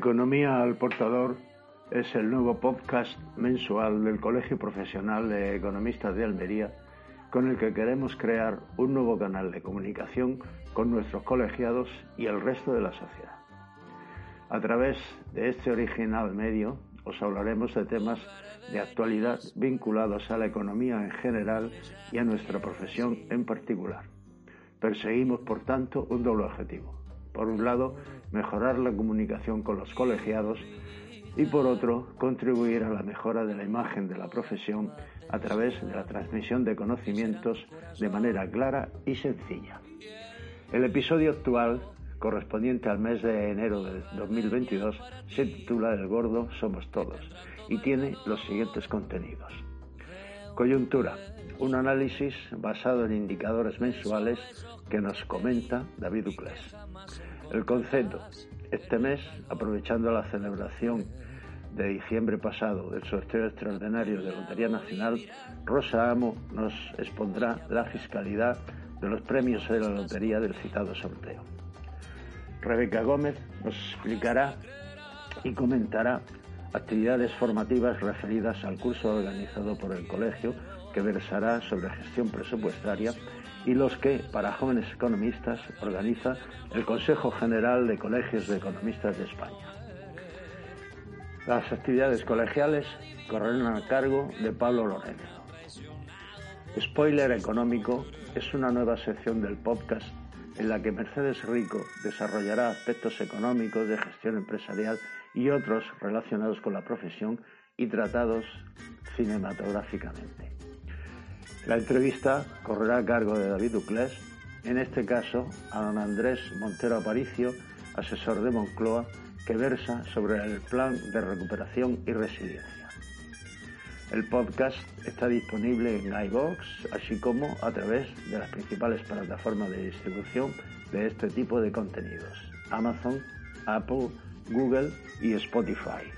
Economía al Portador es el nuevo podcast mensual del Colegio Profesional de Economistas de Almería con el que queremos crear un nuevo canal de comunicación con nuestros colegiados y el resto de la sociedad. A través de este original medio os hablaremos de temas de actualidad vinculados a la economía en general y a nuestra profesión en particular. Perseguimos, por tanto, un doble objetivo por un lado, mejorar la comunicación con los colegiados y por otro, contribuir a la mejora de la imagen de la profesión a través de la transmisión de conocimientos de manera clara y sencilla. El episodio actual, correspondiente al mes de enero de 2022, se titula El gordo somos todos y tiene los siguientes contenidos. Coyuntura, un análisis basado en indicadores mensuales que nos comenta David Uclés. El concepto. Este mes, aprovechando la celebración de diciembre pasado del sorteo extraordinario de Lotería Nacional, Rosa Amo nos expondrá la fiscalidad de los premios de la lotería del citado sorteo. Rebeca Gómez nos explicará y comentará actividades formativas referidas al curso organizado por el colegio que versará sobre gestión presupuestaria y los que, para jóvenes economistas, organiza el Consejo General de Colegios de Economistas de España. Las actividades colegiales correrán a cargo de Pablo Lorenzo. Spoiler Económico es una nueva sección del podcast en la que Mercedes Rico desarrollará aspectos económicos de gestión empresarial y otros relacionados con la profesión y tratados cinematográficamente. La entrevista correrá a cargo de David Duclés, en este caso a don Andrés Montero Aparicio, asesor de Moncloa, que versa sobre el plan de recuperación y resiliencia. El podcast está disponible en iVoox, así como a través de las principales plataformas de distribución de este tipo de contenidos, Amazon, Apple, Google y Spotify.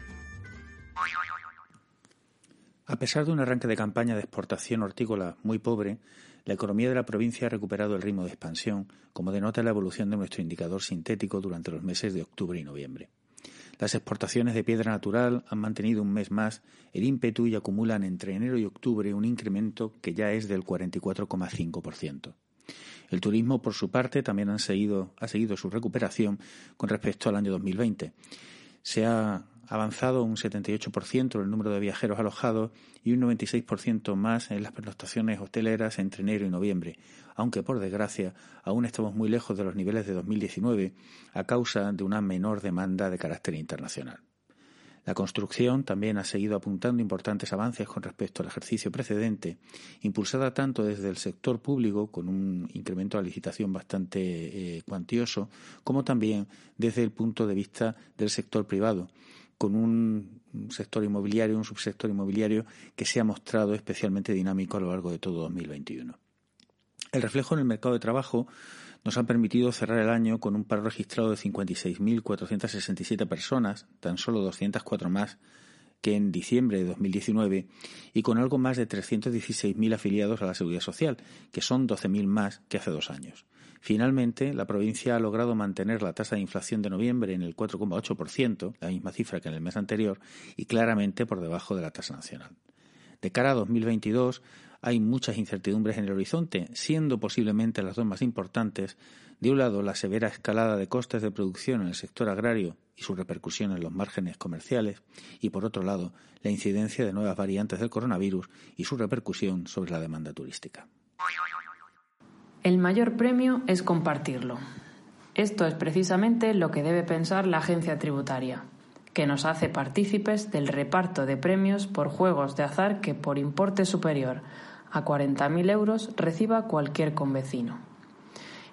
A pesar de un arranque de campaña de exportación hortícola muy pobre, la economía de la provincia ha recuperado el ritmo de expansión, como denota la evolución de nuestro indicador sintético durante los meses de octubre y noviembre. Las exportaciones de piedra natural han mantenido un mes más el ímpetu y acumulan entre enero y octubre un incremento que ya es del 44,5%. El turismo, por su parte, también ha seguido su recuperación con respecto al año 2020. Se ha avanzado un 78% el número de viajeros alojados y un 96% más en las pernoctaciones hoteleras entre enero y noviembre, aunque por desgracia aún estamos muy lejos de los niveles de 2019 a causa de una menor demanda de carácter internacional. La construcción también ha seguido apuntando importantes avances con respecto al ejercicio precedente, impulsada tanto desde el sector público, con un incremento de la licitación bastante eh, cuantioso, como también desde el punto de vista del sector privado, con un sector inmobiliario, un subsector inmobiliario que se ha mostrado especialmente dinámico a lo largo de todo 2021. El reflejo en el mercado de trabajo nos ha permitido cerrar el año con un paro registrado de 56.467 personas, tan solo 204 más que en diciembre de 2019 y con algo más de 316.000 afiliados a la Seguridad Social, que son 12.000 más que hace dos años. Finalmente, la provincia ha logrado mantener la tasa de inflación de noviembre en el 4,8%, la misma cifra que en el mes anterior, y claramente por debajo de la tasa nacional. De cara a 2022, hay muchas incertidumbres en el horizonte, siendo posiblemente las dos más importantes, de un lado, la severa escalada de costes de producción en el sector agrario y su repercusión en los márgenes comerciales, y por otro lado, la incidencia de nuevas variantes del coronavirus y su repercusión sobre la demanda turística. El mayor premio es compartirlo. Esto es precisamente lo que debe pensar la agencia tributaria, que nos hace partícipes del reparto de premios por juegos de azar que por importe superior a 40.000 euros reciba cualquier convecino.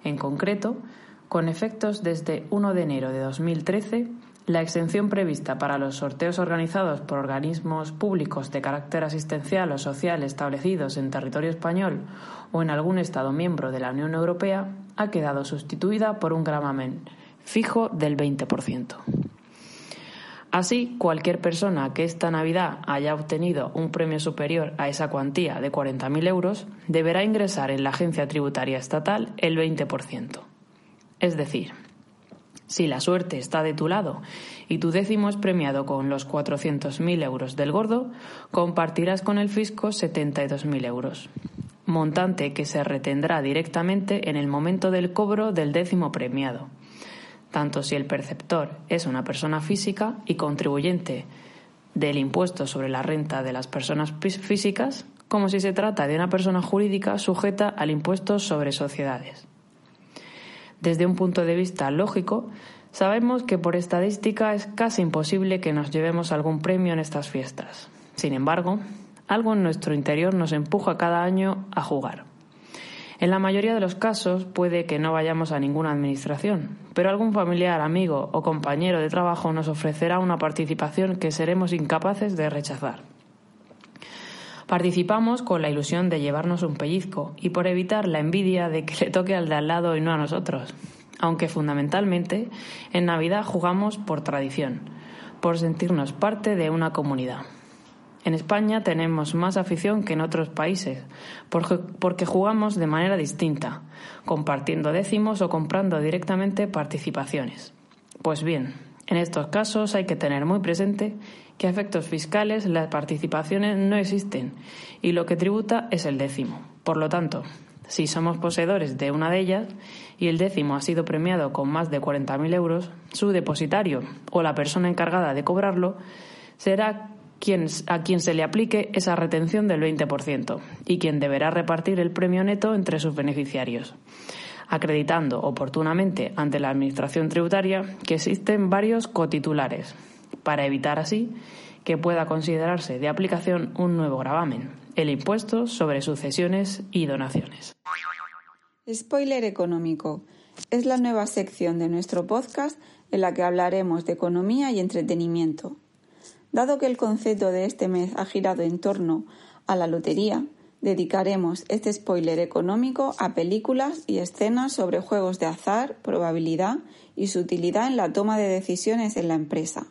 En concreto, con efectos desde 1 de enero de 2013, la exención prevista para los sorteos organizados por organismos públicos de carácter asistencial o social establecidos en territorio español o en algún Estado miembro de la Unión Europea ha quedado sustituida por un gravamen fijo del 20%. Así, cualquier persona que esta Navidad haya obtenido un premio superior a esa cuantía de 40.000 euros deberá ingresar en la agencia tributaria estatal el 20%. Es decir, si la suerte está de tu lado y tu décimo es premiado con los 400.000 euros del gordo, compartirás con el fisco 72.000 euros, montante que se retendrá directamente en el momento del cobro del décimo premiado, tanto si el perceptor es una persona física y contribuyente del impuesto sobre la renta de las personas físicas, como si se trata de una persona jurídica sujeta al impuesto sobre sociedades. Desde un punto de vista lógico, sabemos que por estadística es casi imposible que nos llevemos algún premio en estas fiestas. Sin embargo, algo en nuestro interior nos empuja cada año a jugar. En la mayoría de los casos puede que no vayamos a ninguna administración, pero algún familiar, amigo o compañero de trabajo nos ofrecerá una participación que seremos incapaces de rechazar. Participamos con la ilusión de llevarnos un pellizco y por evitar la envidia de que le toque al de al lado y no a nosotros. Aunque fundamentalmente en Navidad jugamos por tradición, por sentirnos parte de una comunidad. En España tenemos más afición que en otros países, porque, jugamos de manera distinta, compartiendo décimos o comprando directamente participaciones. Pues bien, en estos casos hay que tener muy presente que a efectos fiscales las participaciones no existen y lo que tributa es el décimo. Por lo tanto, si somos poseedores de una de ellas y el décimo ha sido premiado con más de 40.000 euros, su depositario o la persona encargada de cobrarlo será a quien se le aplique esa retención del 20% y quien deberá repartir el premio neto entre sus beneficiarios, acreditando oportunamente ante la Administración tributaria que existen varios cotitulares, para evitar así que pueda considerarse de aplicación un nuevo gravamen, el impuesto sobre sucesiones y donaciones. Spoiler económico. Es la nueva sección de nuestro podcast en la que hablaremos de economía y entretenimiento. Dado que el concepto de este mes ha girado en torno a la lotería, dedicaremos este spoiler económico a películas y escenas sobre juegos de azar, probabilidad y su utilidad en la toma de decisiones en la empresa.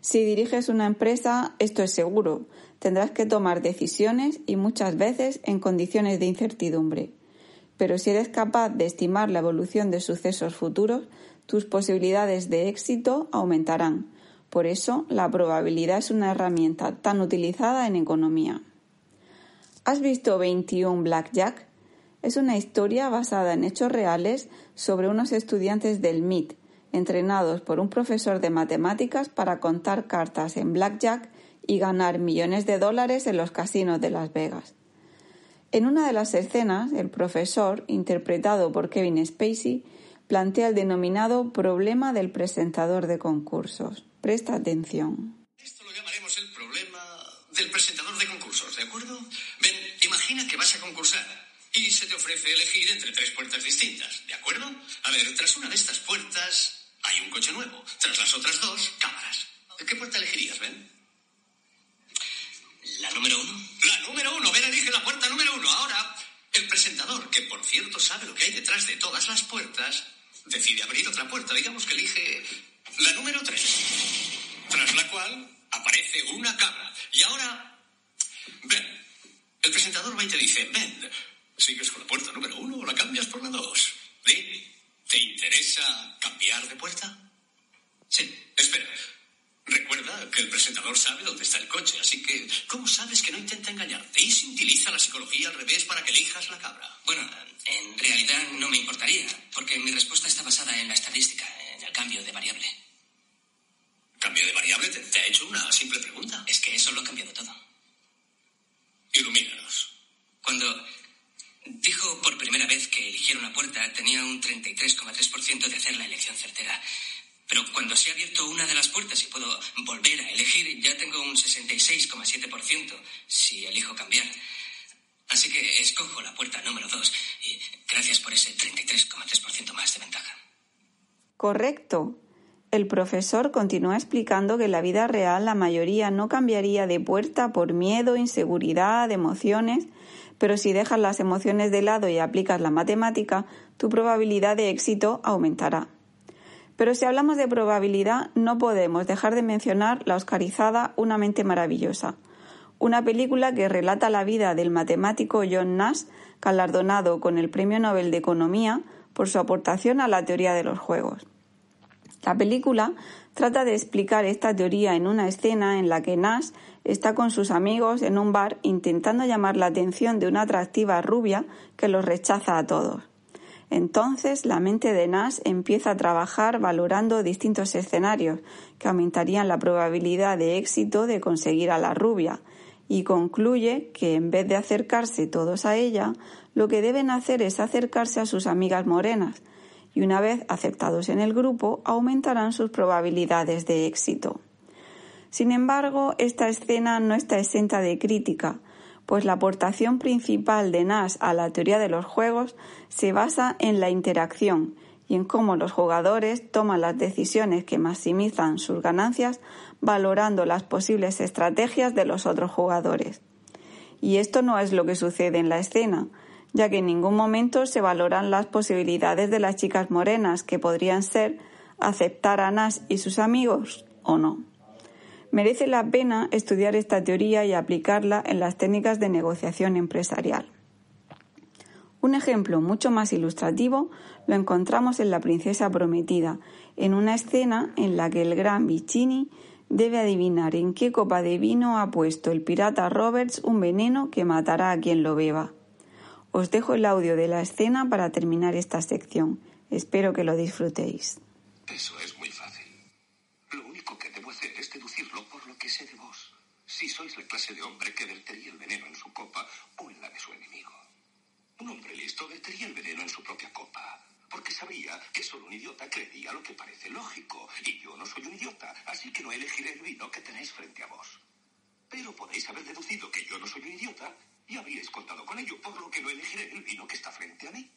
Si diriges una empresa, esto es seguro. Tendrás que tomar decisiones y muchas veces en condiciones de incertidumbre. Pero si eres capaz de estimar la evolución de sucesos futuros, tus posibilidades de éxito aumentarán. Por eso, la probabilidad es una herramienta tan utilizada en economía. ¿Has visto 21 Blackjack? Es una historia basada en hechos reales sobre unos estudiantes del MIT entrenados por un profesor de matemáticas para contar cartas en blackjack y ganar millones de dólares en los casinos de Las Vegas. En una de las escenas, el profesor, interpretado por Kevin Spacey, plantea el denominado problema del presentador de concursos. Presta atención. Esto lo llamaremos el problema del presentador de concursos, ¿de acuerdo? Imagina que vas a concursar y se te ofrece elegir entre tres puertas distintas, ¿de acuerdo? A ver, tras una de estas puertas hay un coche nuevo. Tras las otras dos, cámaras. ¿Qué puerta elegirías, Ben? La número uno. La número uno. Ben elige la puerta número uno. Ahora, el presentador, que por cierto sabe lo que hay detrás de todas las puertas, decide abrir otra puerta. Digamos que elige la número tres. Tras la cual aparece una cabra. Y ahora, Ben, el presentador va y te dice, Ben, ¿sigues con la puerta número uno o la cambias por la dos? ¿Te interesa cambiar de puerta? Sí. Espera. Recuerda que el presentador sabe dónde está el coche, así que ¿cómo sabes que no intenta engañarte? ¿Y si utiliza la psicología al revés para que elijas la cabra? Bueno, en realidad no me importaría, porque mi respuesta está basada en la estadística, en el cambio de variable. ¿Cambio de variable? Te, te ha hecho una simple pregunta. Es que eso lo ha cambiado todo. Ilumínanos. Cuando Dijo por primera vez que eligiera una puerta tenía un 33,3% de hacer la elección certera. Pero cuando se ha abierto una de las puertas y puedo volver a elegir, ya tengo un 66,7% si elijo cambiar. Así que escojo la puerta número 2 y gracias por ese 33,3% más de ventaja. Correcto. El profesor continúa explicando que en la vida real la mayoría no cambiaría de puerta por miedo, inseguridad, emociones, pero si dejas las emociones de lado y aplicas la matemática, tu probabilidad de éxito aumentará. Pero si hablamos de probabilidad, no podemos dejar de mencionar la oscarizada Una mente maravillosa, una película que relata la vida del matemático John Nash, galardonado con el Premio Nobel de Economía por su aportación a la teoría de los juegos. La película trata de explicar esta teoría en una escena en la que Nash está con sus amigos en un bar intentando llamar la atención de una atractiva rubia que los rechaza a todos. Entonces la mente de Nash empieza a trabajar valorando distintos escenarios que aumentarían la probabilidad de éxito de conseguir a la rubia y concluye que en vez de acercarse todos a ella, lo que deben hacer es acercarse a sus amigas morenas y una vez aceptados en el grupo aumentarán sus probabilidades de éxito. Sin embargo, esta escena no está exenta de crítica, pues la aportación principal de Nash a la teoría de los juegos se basa en la interacción y en cómo los jugadores toman las decisiones que maximizan sus ganancias valorando las posibles estrategias de los otros jugadores. Y esto no es lo que sucede en la escena, ya que en ningún momento se valoran las posibilidades de las chicas morenas que podrían ser aceptar a Nash y sus amigos o no. Merece la pena estudiar esta teoría y aplicarla en las técnicas de negociación empresarial. Un ejemplo mucho más ilustrativo lo encontramos en La Princesa Prometida, en una escena en la que el gran Vicini debe adivinar en qué copa de vino ha puesto el pirata Roberts un veneno que matará a quien lo beba. Os dejo el audio de la escena para terminar esta sección. Espero que lo disfrutéis. Eso es muy fácil. Lo único que debo hacer es deducirlo por lo que sé de vos. Si sois la clase de hombre que vertería el veneno en su copa o en la de su enemigo. Un hombre listo vertería el veneno en su propia copa porque sabía que solo un idiota creería lo que parece lógico, y yo no soy un idiota, así que no elegiré el vino que tenéis frente a vos. Pero podéis haber deducido que yo no soy un idiota y habríais contado con ello, por lo que no elegiré el vino que está frente a mí.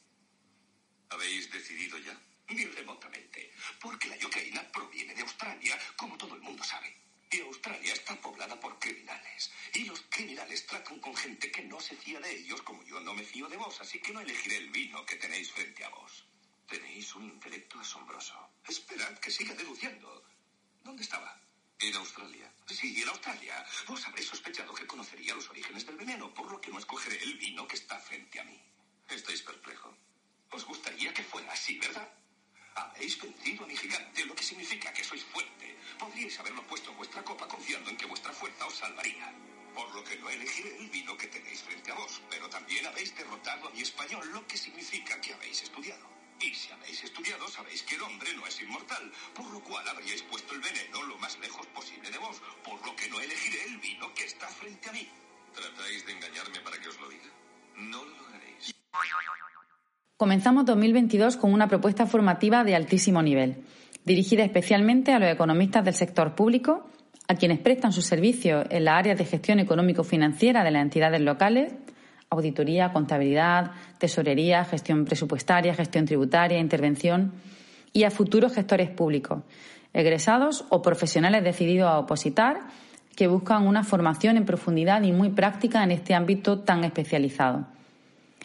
¿Habéis decidido ya? Ni remotamente, porque la yocaína proviene de Australia, como todo el mundo sabe. Y Australia está poblada por criminales. Y los criminales tratan con gente que no se fía de ellos como yo no me fío de vos, así que no elegiré el vino que tenéis frente a vos. Tenéis un intelecto asombroso. Esperad que siga deduciendo. ¿Dónde estaba? En Australia. Sí, en Australia. Vos habréis sospechado que conocería los orígenes del veneno, por lo que no escogeré el vino que está frente a mí. Estáis perplejo. Os gustaría que fuera así, ¿verdad? Habéis vencido a mi gigante, lo que significa que sois fuerte. Podríais haberlo puesto en vuestra copa confiando en que vuestra fuerza os salvaría. Por lo que no elegiré el vino que tenéis frente a vos, pero también habéis derrotado a mi español, lo que significa que habéis estudiado. Y si habéis estudiado, sabéis que el hombre no es inmortal, por lo cual habríais puesto el veneno lo más lejos posible de vos, por lo que no elegiré el vino que está frente a mí. ¿Tratáis de engañarme para que os lo diga? No lo lograréis. Comenzamos 2022 con una propuesta formativa de altísimo nivel, dirigida especialmente a los economistas del sector público, a quienes prestan sus servicios en las áreas de gestión económico-financiera de las entidades locales, auditoría, contabilidad, tesorería, gestión presupuestaria, gestión tributaria, intervención y a futuros gestores públicos, egresados o profesionales decididos a opositar que buscan una formación en profundidad y muy práctica en este ámbito tan especializado.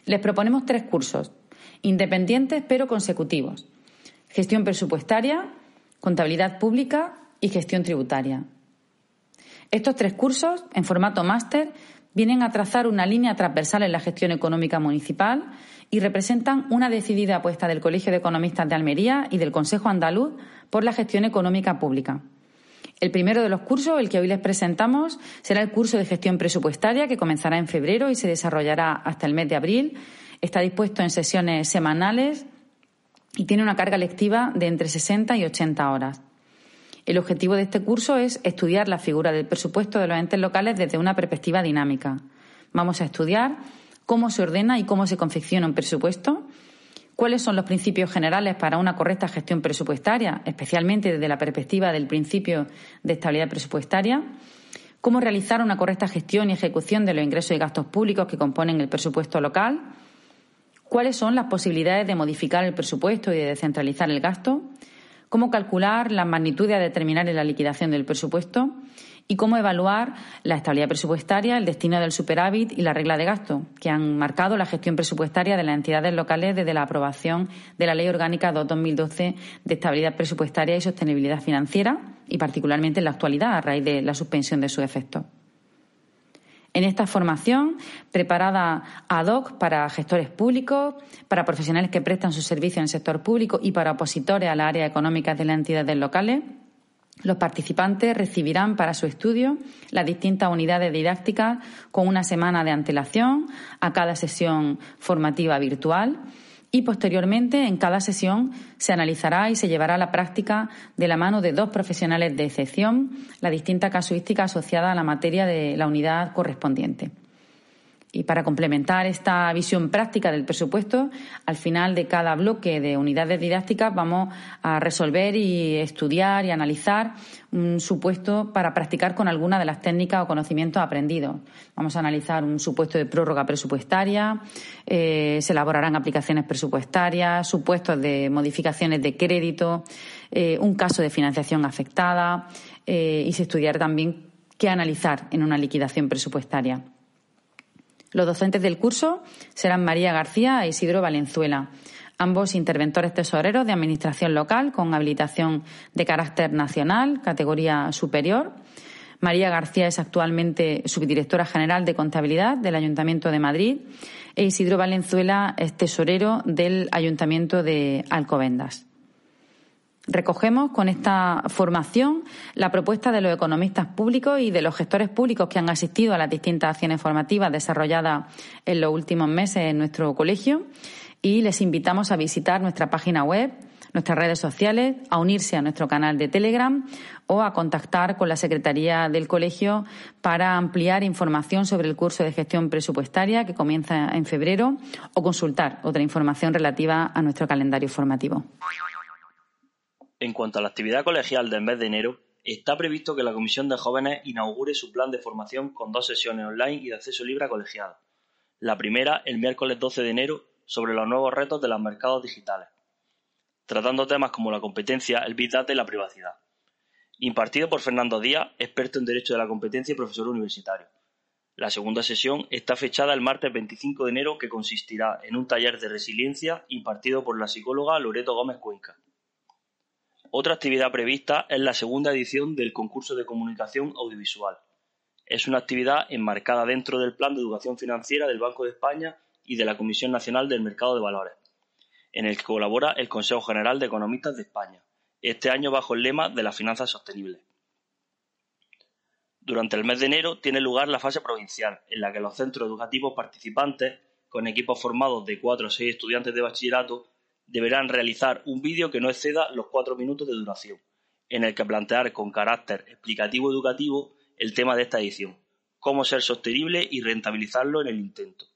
Les proponemos tres cursos, independientes pero consecutivos. Gestión presupuestaria, contabilidad pública y gestión tributaria. Estos tres cursos, en formato máster, vienen a trazar una línea transversal en la gestión económica municipal y representan una decidida apuesta del Colegio de Economistas de Almería y del Consejo Andaluz por la gestión económica pública. El primero de los cursos, el que hoy les presentamos, será el curso de gestión presupuestaria que comenzará en febrero y se desarrollará hasta el mes de abril. Está dispuesto en sesiones semanales y tiene una carga lectiva de entre 60 y 80 horas. El objetivo de este curso es estudiar la figura del presupuesto de los entes locales desde una perspectiva dinámica. Vamos a estudiar cómo se ordena y cómo se confecciona un presupuesto, cuáles son los principios generales para una correcta gestión presupuestaria, especialmente desde la perspectiva del principio de estabilidad presupuestaria, cómo realizar una correcta gestión y ejecución de los ingresos y gastos públicos que componen el presupuesto local, cuáles son las posibilidades de modificar el presupuesto y de descentralizar el gasto, cómo calcular las magnitudes a determinar en la liquidación del presupuesto y cómo evaluar la estabilidad presupuestaria, el destino del superávit y la regla de gasto, que han marcado la gestión presupuestaria de las entidades locales desde la aprobación de la Ley Orgánica 2-2012 de Estabilidad Presupuestaria y Sostenibilidad Financiera y particularmente en la actualidad a raíz de la suspensión de sus efectos. En esta formación, preparada ad hoc para gestores públicos, para profesionales que prestan su servicio en el sector público y para opositores a la área económica de las entidades locales, los participantes recibirán para su estudio las distintas unidades didácticas con una semana de antelación a cada sesión formativa virtual y posteriormente en cada sesión se analizará y se llevará a la práctica de la mano de dos profesionales de excepción la distinta casuística asociada a la materia de la unidad correspondiente. Y para complementar esta visión práctica del presupuesto, al final de cada bloque de unidades didácticas vamos a resolver y estudiar y analizar un supuesto para practicar con alguna de las técnicas o conocimientos aprendidos. Vamos a analizar un supuesto de prórroga presupuestaria, eh, se elaborarán aplicaciones presupuestarias, supuestos de modificaciones de crédito, eh, un caso de financiación afectada eh, y se estudiará también qué analizar en una liquidación presupuestaria. Los docentes del curso serán María García e Isidro Valenzuela, ambos interventores tesoreros de Administración local con habilitación de carácter nacional, categoría superior. María García es actualmente subdirectora general de contabilidad del Ayuntamiento de Madrid e Isidro Valenzuela es tesorero del Ayuntamiento de Alcobendas. Recogemos con esta formación la propuesta de los economistas públicos y de los gestores públicos que han asistido a las distintas acciones formativas desarrolladas en los últimos meses en nuestro colegio y les invitamos a visitar nuestra página web, nuestras redes sociales, a unirse a nuestro canal de Telegram o a contactar con la Secretaría del Colegio para ampliar información sobre el curso de gestión presupuestaria que comienza en febrero o consultar otra información relativa a nuestro calendario formativo. En cuanto a la actividad colegial del mes de enero, está previsto que la Comisión de Jóvenes inaugure su plan de formación con dos sesiones online y de acceso libre a colegiados. La primera, el miércoles 12 de enero, sobre los nuevos retos de los mercados digitales, tratando temas como la competencia, el Big Data y la privacidad. Impartido por Fernando Díaz, experto en Derecho de la Competencia y profesor universitario. La segunda sesión está fechada el martes 25 de enero, que consistirá en un taller de resiliencia impartido por la psicóloga Loreto Gómez Cuenca. Otra actividad prevista es la segunda edición del concurso de comunicación audiovisual. Es una actividad enmarcada dentro del Plan de Educación Financiera del Banco de España y de la Comisión Nacional del Mercado de Valores, en el que colabora el Consejo General de Economistas de España, este año bajo el lema de las finanzas sostenibles. Durante el mes de enero tiene lugar la fase provincial, en la que los centros educativos participantes, con equipos formados de cuatro o seis estudiantes de bachillerato, deberán realizar un vídeo que no exceda los cuatro minutos de duración, en el que plantear con carácter explicativo educativo el tema de esta edición, cómo ser sostenible y rentabilizarlo en el intento.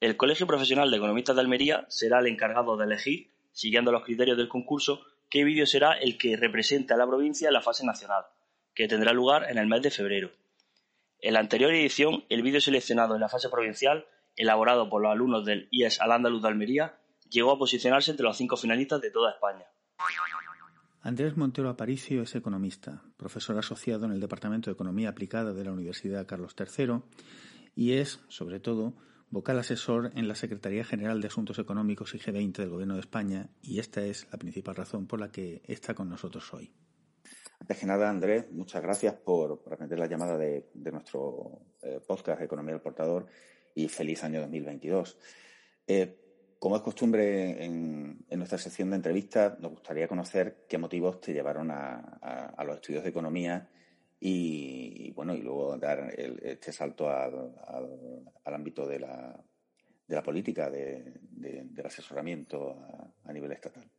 El Colegio Profesional de Economistas de Almería será el encargado de elegir, siguiendo los criterios del concurso, qué vídeo será el que represente a la provincia en la fase nacional, que tendrá lugar en el mes de febrero. En la anterior edición, el vídeo seleccionado en la fase provincial, elaborado por los alumnos del IES Al-Ándalus de Almería, llegó a posicionarse entre los cinco finalistas de toda España. Andrés Montero Aparicio es economista, profesor asociado en el Departamento de Economía Aplicada de la Universidad Carlos III y es, sobre todo, vocal asesor en la Secretaría General de Asuntos Económicos y G20 del Gobierno de España y esta es la principal razón por la que está con nosotros hoy. Antes que nada, Andrés, muchas gracias por, atender la llamada de, nuestro eh, podcast Economía del Portador y feliz año 2022. Como es costumbre en, nuestra sección de entrevistas, nos gustaría conocer qué motivos te llevaron a, los estudios de economía y, bueno, y luego dar este salto al, ámbito de la, de la política, del asesoramiento a, nivel estatal.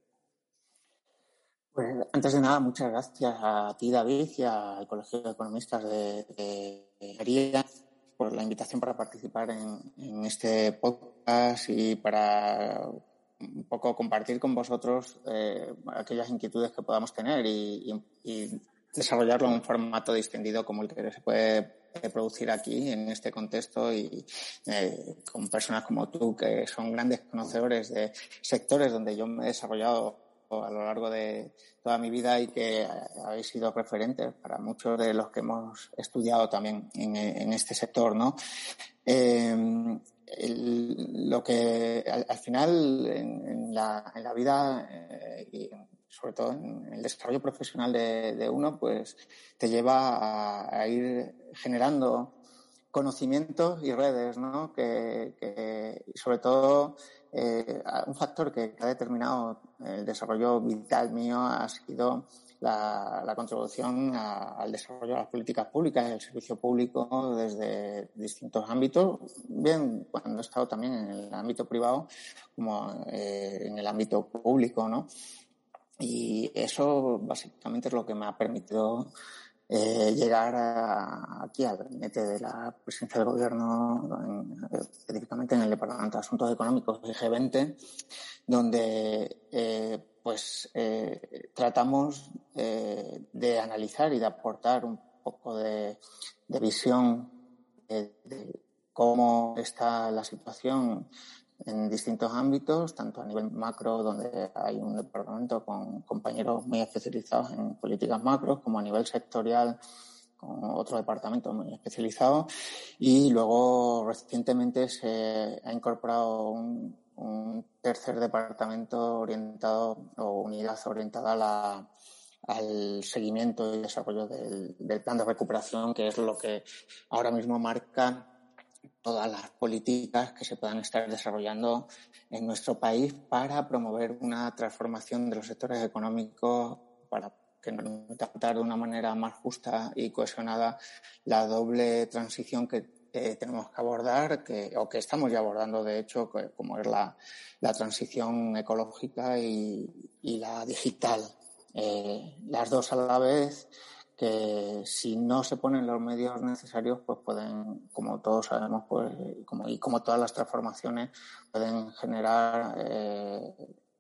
Pues antes de nada, muchas gracias a ti, David, y al Colegio de Economistas de, de por la invitación para participar en, este podcast y para un poco compartir con vosotros eh, aquellas inquietudes que podamos tener y, desarrollarlo en un formato distendido como el que se puede producir aquí en este contexto y eh, con personas como tú que son grandes conocedores de sectores donde yo me he desarrollado a lo largo de toda mi vida y que habéis sido referentes para muchos de los que hemos estudiado también en, este sector, ¿no? Eh, lo que al, final en, la, en, la, vida eh, y sobre todo en el desarrollo profesional de, uno, pues te lleva a, ir generando conocimientos y redes, ¿no? Que, sobre todo eh, un factor que ha determinado el desarrollo vital mío ha sido la, contribución al desarrollo de las políticas públicas y el servicio público desde distintos ámbitos, bien cuando he estado también en el ámbito privado como eh, en el ámbito público, ¿no? Y eso básicamente es lo que me ha permitido eh, llegar aquí al gabinete de la presidencia del gobierno, específicamente en el Departamento de Asuntos Económicos de G20, donde eh, pues eh, tratamos de analizar y de aportar un poco de, de visión de cómo está la situación en distintos ámbitos, tanto a nivel macro, donde hay un departamento con compañeros muy especializados en políticas macro, como a nivel sectorial, con otro departamento muy especializado. Y luego recientemente se ha incorporado un, tercer departamento orientado o unidad orientada a la, al seguimiento y desarrollo del, plan de recuperación, que es lo que ahora mismo marca todas las políticas que se puedan estar desarrollando en nuestro país para promover una transformación de los sectores económicos para que nos de una manera más justa y cohesionada la doble transición que eh, tenemos que abordar, que, o que estamos ya abordando, de hecho, como es la, la transición ecológica y, y la digital. Eh, las dos a la vez que si no se ponen los medios necesarios, pues pueden, como todos sabemos, pues, como, y como todas las transformaciones, pueden generar eh,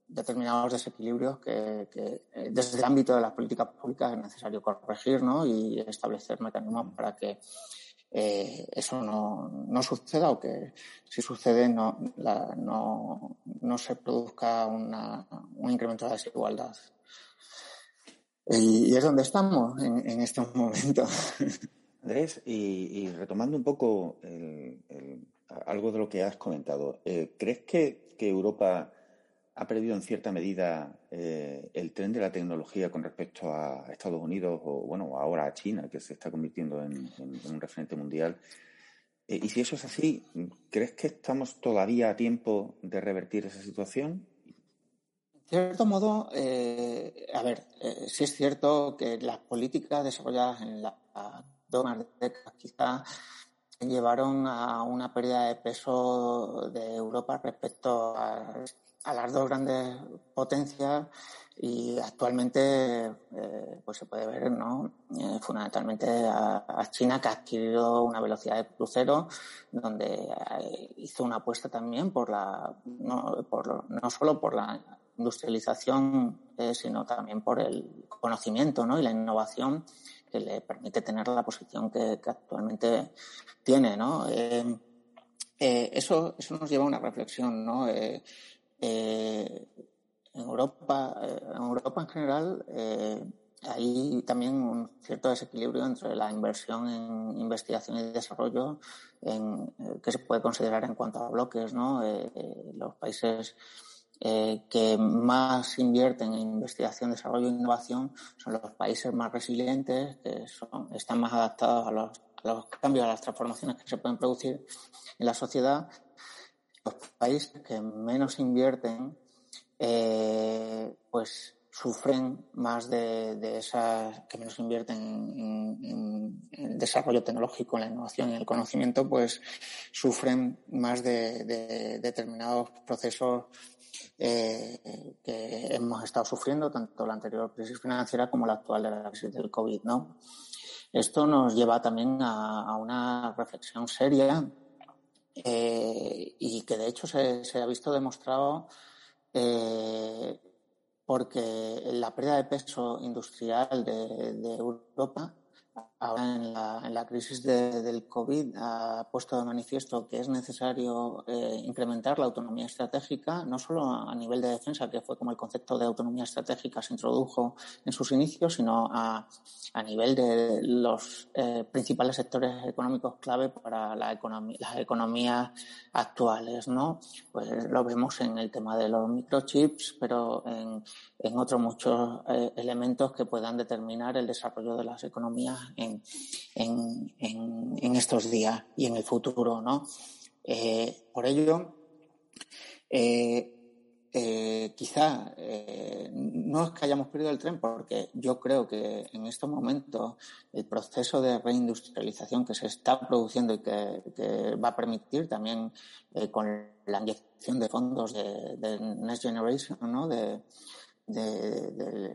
determinados desequilibrios que, eh, desde el ámbito de las políticas públicas es necesario corregir ¿no? y establecer mecanismos para que eso no, no, suceda o que si sucede no, no, no se produzca una, un incremento de desigualdad. Y, es donde estamos en, en estos momentos. Andrés, y, retomando un poco algo de lo que has comentado, eh, ¿crees que, Europa ha perdido en cierta medida eh, el tren de la tecnología con respecto a Estados Unidos o, bueno, ahora a China, que se está convirtiendo en, un referente mundial? Eh, y si eso es así, ¿crees que estamos todavía a tiempo de revertir esa situación? Cierto modo, eh, a ver, eh, sí es cierto que las políticas desarrolladas en las dos décadas quizá llevaron a una pérdida de peso de Europa respecto a, las dos grandes potencias y actualmente eh, pues se puede ver no fundamentalmente a, China que ha adquirido una velocidad de crucero donde hizo una apuesta también por la no, por, no solo por la industrialización, eh, sino también por el conocimiento ¿no? y la innovación que le permite tener la posición que, actualmente tiene. ¿no? Eh, eh, eso, eso nos lleva a una reflexión. ¿no? en Europa, en Europa en general, hay también un cierto desequilibrio entre la inversión en investigación y desarrollo en, que se puede considerar en cuanto a bloques, ¿no? los países eh, que más invierten en investigación, desarrollo e innovación son los países más resilientes, que son, están más adaptados a los, a los cambios, a las transformaciones que se pueden producir en la sociedad. Los países que menos invierten, eh, pues sufren más de, de, esas que menos invierten en, en, desarrollo tecnológico, en la innovación y el conocimiento, pues sufren más de, de determinados procesos eh, que hemos estado sufriendo, tanto la anterior crisis financiera como la actual de la crisis del COVID, ¿no? Esto nos lleva también a, una reflexión seria eh, y que de hecho se, ha visto demostrado eh, porque la pérdida de peso industrial de Europa ahora en la, en la crisis del COVID ha puesto de manifiesto que es necesario eh, incrementar la autonomía estratégica, no solo a nivel de defensa, que fue como el concepto de autonomía estratégica se introdujo en sus inicios, sino a, a nivel de los eh, principales sectores económicos clave para la economía, las economías actuales, ¿no? Pues lo vemos en el tema de los microchips, pero en, en otros muchos eh, elementos que puedan determinar el desarrollo de las economías en, en, estos días y en el futuro, ¿no? Eh, por ello, eh, eh, quizá no es que hayamos perdido el tren, porque yo creo que en estos momentos el proceso de reindustrialización que se está produciendo y que, va a permitir también con la inyección de fondos de, Next Generation, ¿no? El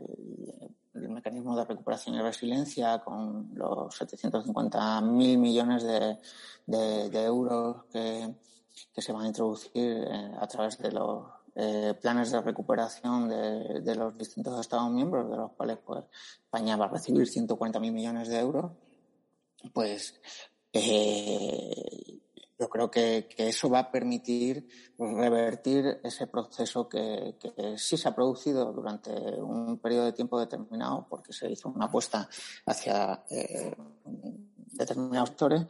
mecanismo de recuperación y resiliencia con los 750.000 millones de, euros que, se van a introducir eh, a través de los eh, planes de recuperación de, los distintos Estados miembros, de los cuales pues, España va a recibir 140.000 millones de euros, pues eh, yo creo que, eso va a permitir revertir ese proceso que, sí se ha producido durante un periodo de tiempo determinado, porque se hizo una apuesta hacia eh, determinados sectores,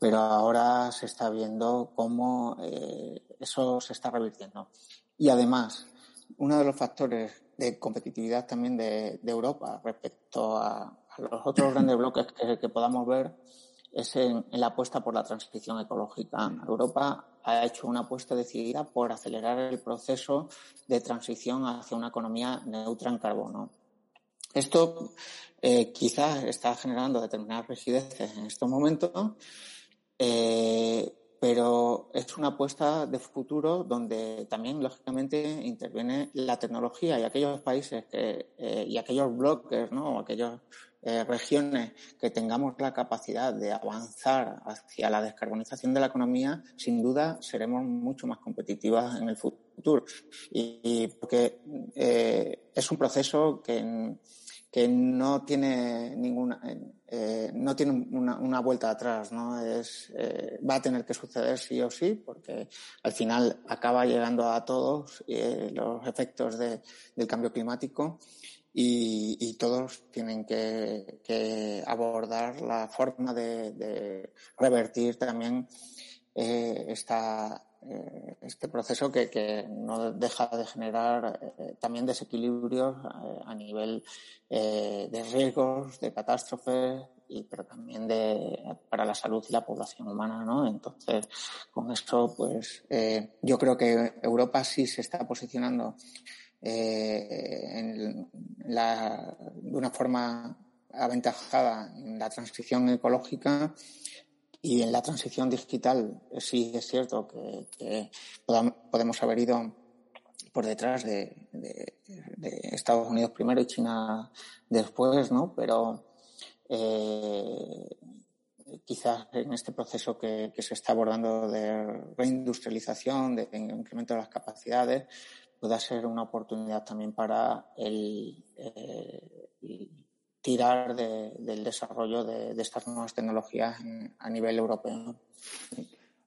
pero ahora se está viendo cómo eh, eso se está revirtiendo. Y además, uno de los factores de competitividad también de, Europa respecto a, los otros grandes bloques que podamos ver es en, la apuesta por la transición ecológica. Europa ha hecho una apuesta decidida por acelerar el proceso de transición hacia una economía neutra en carbono. Esto eh, quizás está generando determinadas rigideces en estos momentos, eh, pero es una apuesta de futuro donde también, lógicamente, interviene la tecnología y aquellos países que, eh, y aquellos bloques, ¿no? aquellos eh, regiones que tengamos la capacidad de avanzar hacia la descarbonización de la economía, sin duda seremos mucho más competitivas en el futuro. Y, porque eh, es un proceso que, que no tiene ninguna eh, no tiene una, vuelta atrás, ¿no? Es, va a tener que suceder sí o sí, porque al final acaba llegando a todos los efectos de, del cambio climático y, todos tienen que, abordar la forma de, revertir también eh, esta, eh, este proceso que, no deja de generar eh, también desequilibrios a nivel de riesgos, de catástrofes, y, pero también de, para la salud y la población humana, ¿no? Entonces, con esto, pues, yo creo que Europa sí se está posicionando eh, de una forma aventajada en la transición ecológica y en la transición digital. Sí es cierto que, podemos haber ido por detrás de, Estados Unidos primero y China después, ¿no? Pero eh, quizás en este proceso que, se está abordando de reindustrialización, de incremento de las capacidades, pueda ser una oportunidad también para el, eh, tirar del desarrollo de, estas nuevas tecnologías a nivel europeo.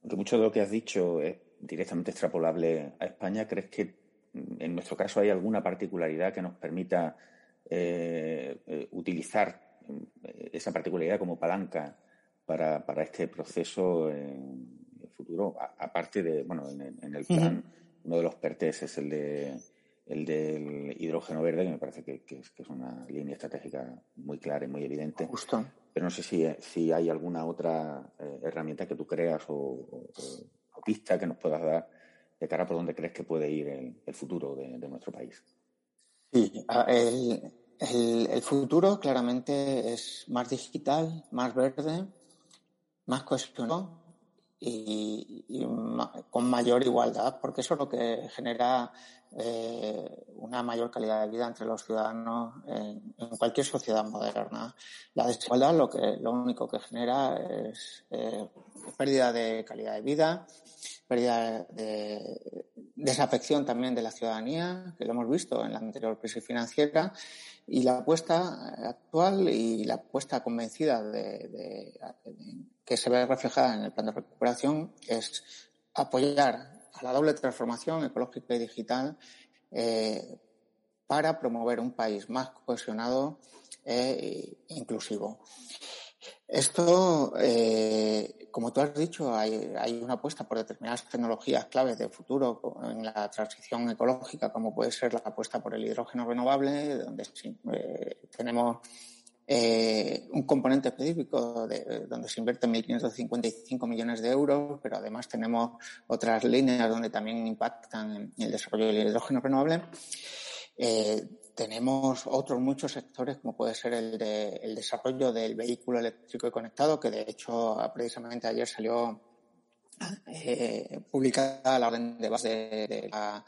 Aunque mucho de lo que has dicho es directamente extrapolable a España, ¿crees que en nuestro caso hay alguna particularidad que nos permita eh, eh, utilizar esa particularidad como palanca para, este proceso en el futuro, aparte de, bueno, en, el plan uno de los PERTES es el de el del hidrógeno verde, que me parece que, es, una línea estratégica muy clara y muy evidente. Justo. Pero no sé si, si hay alguna otra eh, herramienta que tú creas o, pista que nos puedas dar de cara por dónde crees que puede ir el, futuro de, nuestro país. Sí, el, el, futuro claramente es más digital, más verde, más cohesionado y, con mayor igualdad, porque eso es lo que genera eh, una mayor calidad de vida entre los ciudadanos en, cualquier sociedad moderna. La desigualdad lo que lo único que genera es eh, pérdida de calidad de vida, pérdida de desafección también de la ciudadanía, que lo hemos visto en la anterior crisis financiera, y la apuesta actual y la apuesta convencida de, que se ve reflejada en el plan de recuperación es apoyar a la doble transformación ecológica y digital eh, para promover un país más cohesionado e inclusivo. Esto, eh, como tú has dicho, hay, una apuesta por determinadas tecnologías claves de futuro en la transición ecológica, como puede ser la apuesta por el hidrógeno renovable, donde eh, tenemos eh, un componente específico de, donde se invierten 1.555 millones de euros, pero además tenemos otras líneas donde también impactan el desarrollo del hidrógeno renovable. Eh, tenemos otros muchos sectores, como puede ser el, de, el desarrollo del vehículo eléctrico y conectado, que de hecho precisamente ayer salió eh, publicada la orden de base de, la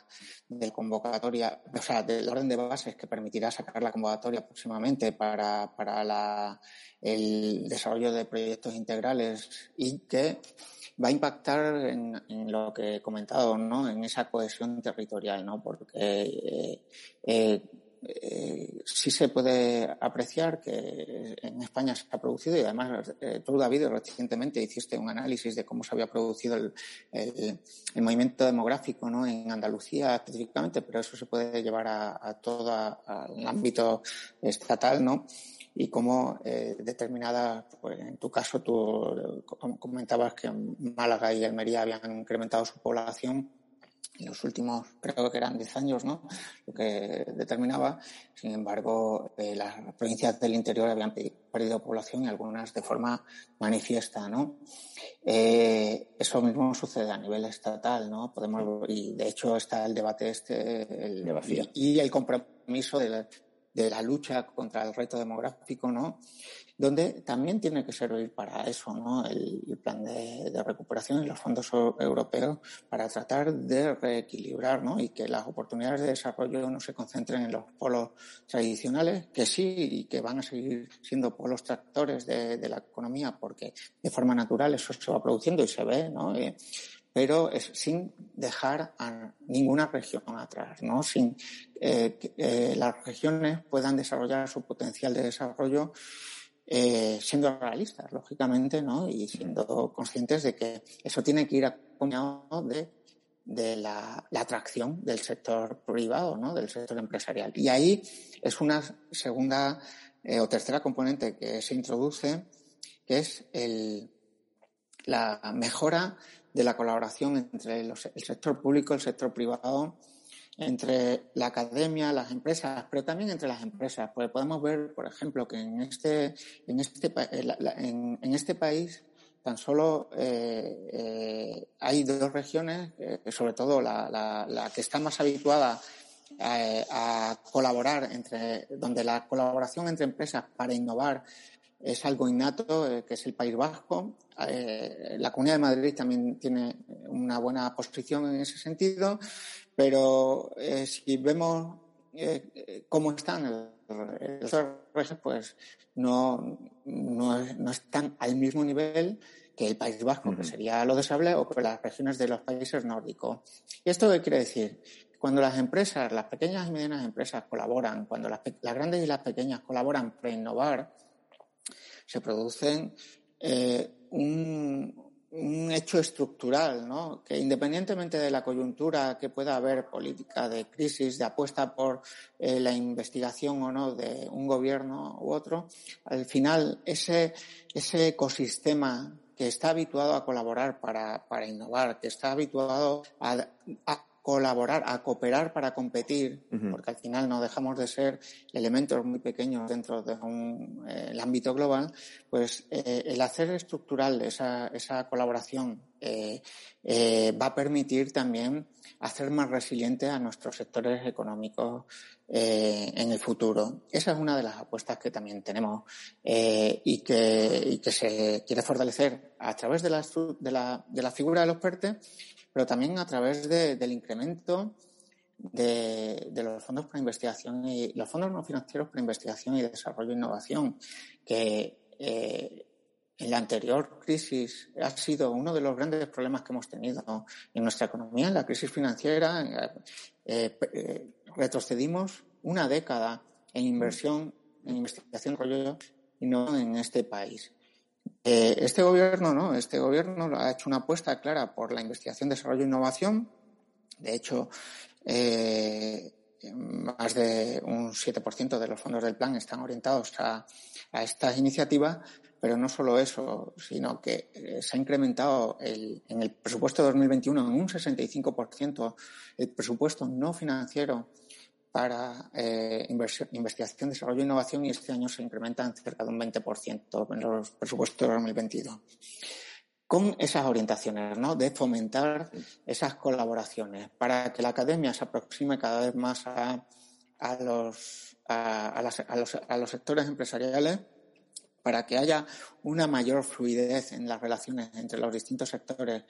de convocatoria, o sea, de la orden de bases que permitirá sacar la convocatoria próximamente para, para la, el desarrollo de proyectos integrales y que va a impactar en, en, lo que he comentado, ¿no? En esa cohesión territorial, ¿no? Porque eh, eh, eh, sí se puede apreciar que en España se ha producido y además eh, tú, David, recientemente hiciste un análisis de cómo se había producido el, el, movimiento demográfico ¿no? en Andalucía específicamente, pero eso se puede llevar a, a todo el ámbito estatal, ¿no? y cómo eh, determinadas, pues en tu caso tú comentabas que Málaga y Almería habían incrementado su población en los últimos, creo que eran 10 años, ¿no? Lo que determinaba. Sin embargo, eh, las provincias del interior habían perdido población y algunas de forma manifiesta, ¿no? Eh, eso mismo sucede a nivel estatal, ¿no? Podemos, y de hecho está el debate este, el, y, y, el compromiso de de la lucha contra el reto demográfico, ¿no? donde también tiene que servir para eso, ¿no? El, plan de, recuperación y los fondos europeos para tratar de reequilibrar, ¿no? Y que las oportunidades de desarrollo no se concentren en los polos tradicionales, que sí y que van a seguir siendo polos tractores de, la economía, porque de forma natural eso se va produciendo y se ve, ¿no? Eh, pero sin dejar a ninguna región atrás, ¿no? Sin eh, que eh, las regiones puedan desarrollar su potencial de desarrollo eh, siendo realistas, lógicamente, ¿no? Y siendo conscientes de que eso tiene que ir acompañado de, de la, atracción del sector privado, ¿no? Del sector empresarial. Y ahí es una segunda o tercera componente que se introduce, que es el, la mejora de la colaboración entre el sector público el sector privado entre la academia, las empresas, pero también entre las empresas. Porque podemos ver, por ejemplo, que en este, en este, en, este país tan solo eh, eh, hay dos regiones, eh, sobre todo la, la, la, que está más habituada a, a, colaborar entre, donde la colaboración entre empresas para innovar es algo innato, eh, que es el País Vasco. Eh, la Comunidad de Madrid también tiene una buena posición en ese sentido, pero eh, si vemos cómo están los regios, pues no, no, no, están al mismo nivel que el País Vasco, que sería lo deseable, o que las regiones de los países nórdicos. ¿Y esto qué quiere decir? Cuando las empresas, las pequeñas y medianas empresas colaboran, cuando las, las grandes y las pequeñas colaboran para innovar, se producen eh, un, hecho estructural, ¿no? que independientemente de la coyuntura que pueda haber política de crisis, de apuesta por eh, la investigación o no de un gobierno u otro, al final ese, ese ecosistema que está habituado a colaborar para, para innovar, que está habituado a colaborar, a cooperar para competir, porque al final no dejamos de ser elementos muy pequeños dentro de un, eh, ámbito global, pues eh, el hacer estructural esa, esa colaboración eh, va a permitir también hacer más resiliente a nuestros sectores económicos en el futuro. Esa es una de las apuestas que también tenemos y que, y, que, se quiere fortalecer a través de la, de la, de la figura de los PERTE pero también a través del incremento de, los fondos para investigación y los fondos no financieros para investigación y desarrollo e innovación, que eh, en la anterior crisis ha sido uno de los grandes problemas que hemos tenido en nuestra economía, en la crisis financiera. Eh, eh, retrocedimos una década en inversión, en investigación rollo y no en este país. Eh, este gobierno, ¿no? Este gobierno ha hecho una apuesta clara por la investigación, desarrollo e innovación. De hecho, más de un 7% de los fondos del plan están orientados a, a estas iniciativas, pero no solo eso, sino que eh, se ha incrementado el, en el presupuesto de 2021 en un 65% el presupuesto no financiero para eh, investigación, desarrollo e innovación y este año se incrementa en cerca de un 20% en los presupuestos de 2022. Con esas orientaciones, ¿no? De fomentar esas colaboraciones para que la academia se aproxime cada vez más a, los, a los, a los sectores empresariales para que haya una mayor fluidez en las relaciones entre los distintos sectores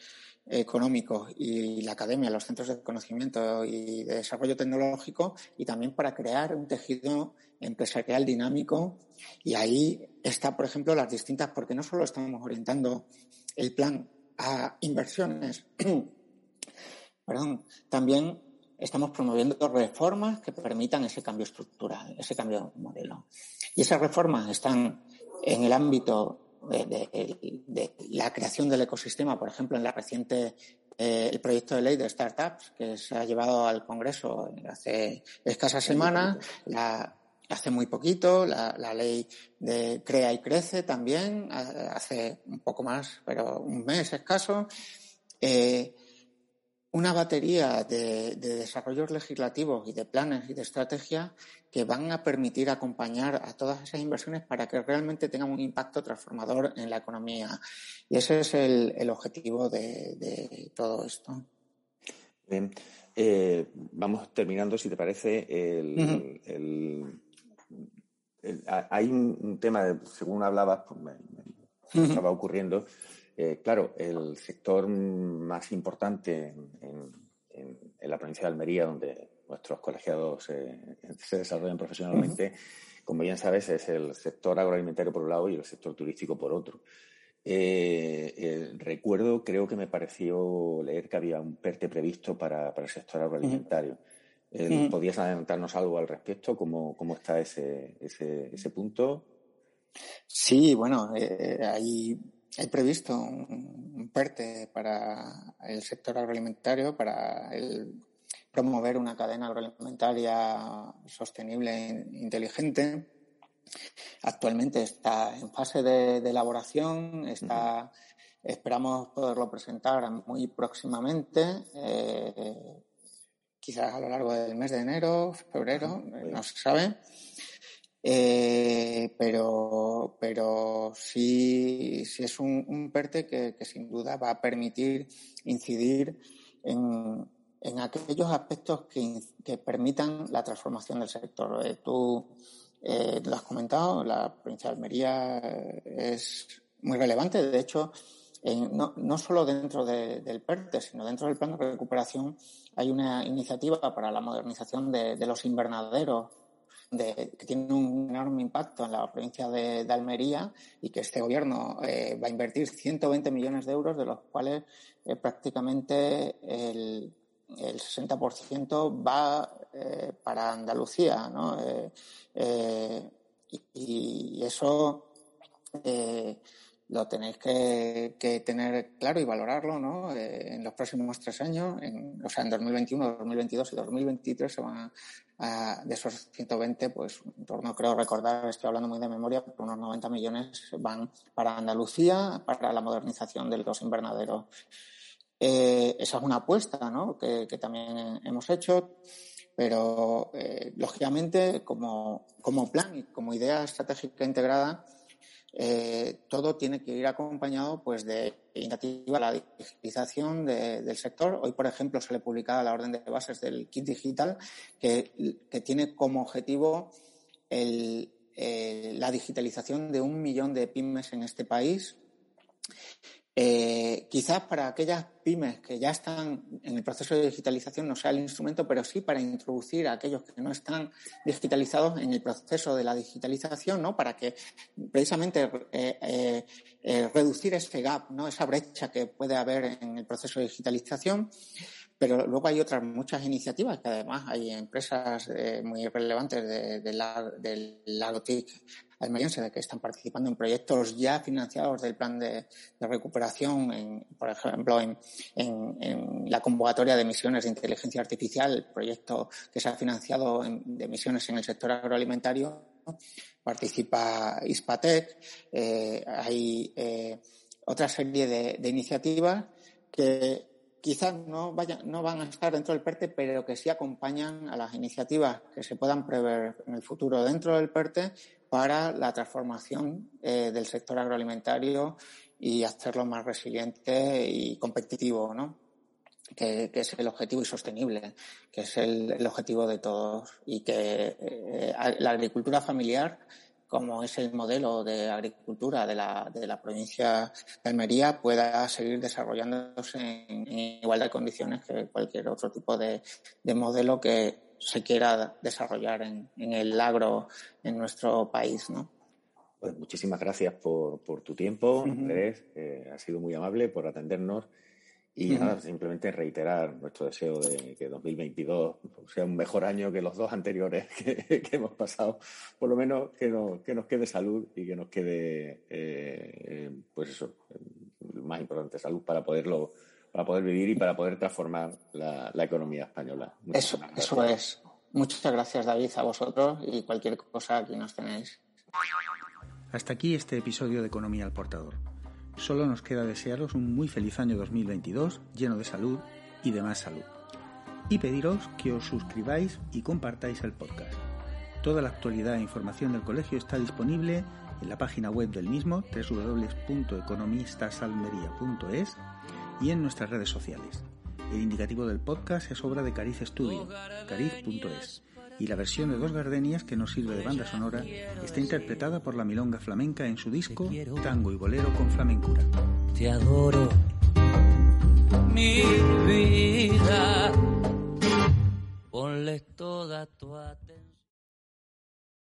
económicos y la academia, los centros de conocimiento y de desarrollo tecnológico, y también para crear un tejido empresarial dinámico. Y ahí está, por ejemplo, las distintas, porque no solo estamos orientando el plan a inversiones, también estamos promoviendo reformas que permitan ese cambio estructural, ese cambio de modelo. Y esas reformas están en el ámbito de, la creación del ecosistema, por ejemplo, en la reciente eh, el proyecto de ley de startups que se ha llevado al Congreso hace escasas semanas, la, hace muy poquito, la, la, ley de Crea y Crece también, hace un poco más, pero un mes escaso. Eh, una batería de, desarrollos legislativos y de planes y de estrategias que van a permitir acompañar a todas esas inversiones para que realmente tengan un impacto transformador en la economía. Y ese es el, objetivo de, todo esto. Bien. Eh, vamos terminando, si te parece. hay un, tema, según hablabas, pues me, estaba ocurriendo eh, claro, el sector más importante en, la provincia de Almería, donde nuestros colegiados eh, se desarrollan profesionalmente, como bien sabes, es el sector agroalimentario por un lado y el sector turístico por otro. Eh, recuerdo, creo que me pareció leer que había un PERTE previsto para, el sector agroalimentario. ¿Podrías adelantarnos algo al respecto? ¿Cómo, cómo está ese, ese, ese punto? Sí, bueno, hay hay previsto un, PERTE para el sector agroalimentario, para promover una cadena agroalimentaria sostenible e inteligente. Actualmente está en fase de, elaboración, está, esperamos poderlo presentar muy próximamente, eh, quizás a lo largo del mes de enero, febrero, no se sabe. Eh, pero, pero sí, sí es un, PERTE que, sin duda va a permitir incidir en, en aquellos aspectos que, que, permitan la transformación del sector. Eh, tú eh, lo has comentado, la provincia de Almería es muy relevante. De hecho, no, no, solo dentro del PERTE, sino dentro del plan de recuperación hay una iniciativa para la modernización de, de los invernaderos que tiene un enorme impacto en la provincia de, Almería y que este gobierno eh, va a invertir 120 millones de euros, de los cuales eh, prácticamente el, el 60% va eh, para Andalucía, ¿no? Y, eso lo tenéis que, que, tener claro y valorarlo, ¿no? Eh, en los próximos tres años, en, o sea, en 2021, 2022 y 2023 se van a, de esos 120, pues, en torno, creo recordar, estoy hablando muy de memoria, unos 90 millones van para Andalucía, para la modernización de los invernaderos. Eh, esa es una apuesta, ¿no? Que, que también hemos hecho pero eh, lógicamente como, como plan y como idea estratégica integrada eh, todo tiene que ir acompañado pues de iniciativa la digitalización del sector. Hoy, por ejemplo, se le publicaba la orden de bases del kit digital que, tiene como objetivo el, la digitalización de un millón de pymes en este país. Eh, quizás para aquellas pymes que ya están en el proceso de digitalización no sea el instrumento, pero sí para introducir a aquellos que no están digitalizados en el proceso de la digitalización, ¿no? Para que precisamente eh, eh, reducir ese gap, ¿no? Esa brecha que puede haber en el proceso de digitalización. Pero luego hay otras muchas iniciativas que además hay empresas muy relevantes de, la, del TIC de que están participando en proyectos ya financiados del plan de, recuperación, por ejemplo, en, la convocatoria de emisiones de inteligencia artificial, proyecto que se ha financiado de emisiones en el sector agroalimentario, participa Ispatec, eh, hay eh, otra serie de, iniciativas que quizás no, vayan, no van a estar dentro del PERTE, pero que sí acompañan a las iniciativas que se puedan prever en el futuro dentro del PERTE para la transformación eh, del sector agroalimentario y hacerlo más resiliente y competitivo, ¿no? Que, es el objetivo y sostenible, que es el, objetivo de todos y que eh, la agricultura familiar, como es el modelo de agricultura de la, de la provincia de Almería, pueda seguir desarrollándose en, igualdad de condiciones que cualquier otro tipo de modelo que se quiera desarrollar en, el agro en nuestro país, ¿no? Pues muchísimas gracias por, tu tiempo, Andrés. Eh, ha sido muy amable por atendernos. Y nada, simplemente reiterar nuestro deseo de que 2022 sea un mejor año que los dos anteriores que, hemos pasado. Por lo menos que, que nos quede salud y que nos quede, eh, pues eso, más importante, salud para poderlo para poder vivir y para poder transformar la, economía española. eso, eso es. Muchas gracias, David, a vosotros y cualquier cosa aquí nos tenéis. Hasta aquí este episodio de Economía al Portador. Solo nos queda desearos un muy feliz año 2022 lleno de salud y de más salud. Y pediros que os suscribáis y compartáis el podcast. Toda la actualidad e información del colegio está disponible en la página web del mismo www.economistasalmería.es y en nuestras redes sociales. El indicativo del podcast es obra de Cariz Studio, cariz.es, y la versión de Dos Gardenias que nos sirve de banda sonora está interpretada por la milonga flamenca en su disco Tango y Bolero con Flamencura. Te adoro, mi vida, ponle toda tu atención.